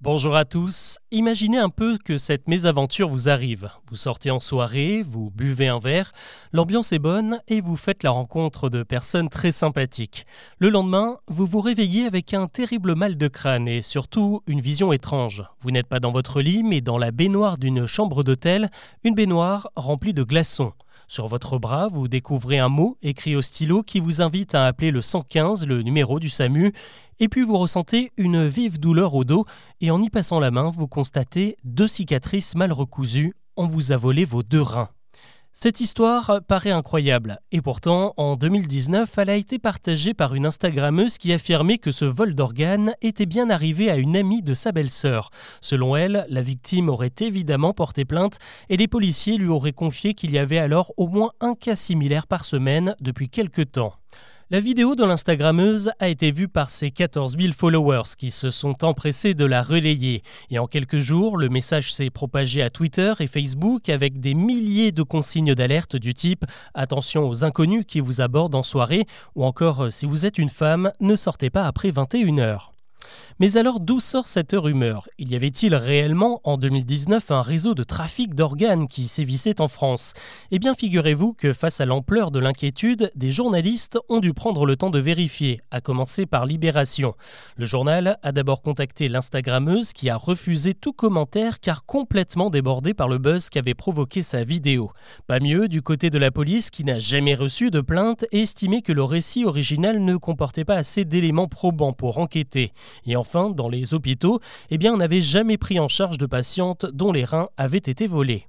Bonjour à tous. Imaginez un peu que cette mésaventure vous arrive. Vous sortez en soirée, vous buvez un verre, l'ambiance est bonne et vous faites la rencontre de personnes très sympathiques. Le lendemain, vous vous réveillez avec un terrible mal de crâne et surtout une vision étrange. Vous n'êtes pas dans votre lit mais dans la baignoire d'une chambre d'hôtel, une baignoire remplie de glaçons. Sur votre bras, vous découvrez un mot écrit au stylo qui vous invite à appeler le 115, le numéro du SAMU, et puis vous ressentez une vive douleur au dos, et en y passant la main, vous constatez deux cicatrices mal recousues, on vous a volé vos deux reins. Cette histoire paraît incroyable, et pourtant, en 2019, elle a été partagée par une Instagrammeuse qui affirmait que ce vol d'organes était bien arrivé à une amie de sa belle-sœur. Selon elle, la victime aurait évidemment porté plainte, et les policiers lui auraient confié qu'il y avait alors au moins un cas similaire par semaine depuis quelque temps. La vidéo de l'Instagrammeuse a été vue par ses 14 000 followers qui se sont empressés de la relayer. Et en quelques jours, le message s'est propagé à Twitter et Facebook avec des milliers de consignes d'alerte du type Attention aux inconnus qui vous abordent en soirée ou encore si vous êtes une femme, ne sortez pas après 21h. Mais alors d'où sort cette rumeur? Il y avait-il réellement en 2019 un réseau de trafic d'organes qui sévissait en France? Eh bien figurez-vous que face à l'ampleur de l'inquiétude, des journalistes ont dû prendre le temps de vérifier, à commencer par Libération. Le journal a d'abord contacté l'Instagrammeuse qui a refusé tout commentaire car complètement débordée par le buzz qu'avait provoqué sa vidéo. Pas mieux du côté de la police qui n'a jamais reçu de plainte et estimé que le récit original ne comportait pas assez d'éléments probants pour enquêter. Et enfin, dans les hôpitaux, eh bien, on n'avait jamais pris en charge de patientes dont les reins avaient été volés.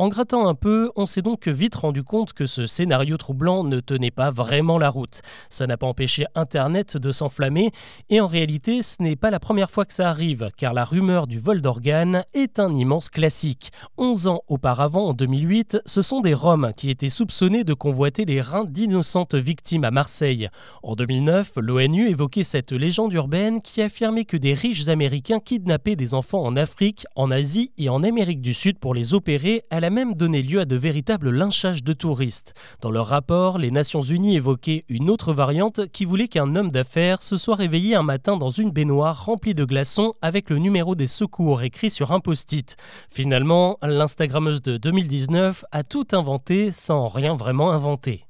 En grattant un peu, on s'est donc vite rendu compte que ce scénario troublant ne tenait pas vraiment la route. Ça n'a pas empêché Internet de s'enflammer, et en réalité, ce n'est pas la première fois que ça arrive, car la rumeur du vol d'organes est un immense classique. 11 ans auparavant, en 2008, ce sont des Roms qui étaient soupçonnés de convoiter les reins d'innocentes victimes à Marseille. En 2009, l'ONU évoquait cette légende urbaine qui affirmait que des riches Américains kidnappaient des enfants en Afrique, en Asie et en Amérique du Sud pour les opérer à la même donné lieu à de véritables lynchages de touristes. Dans leur rapport, les Nations Unies évoquaient une autre variante qui voulait qu'un homme d'affaires se soit réveillé un matin dans une baignoire remplie de glaçons avec le numéro des secours écrit sur un post-it. Finalement, l'Instagrammeuse de 2019 a tout inventé sans rien vraiment inventer.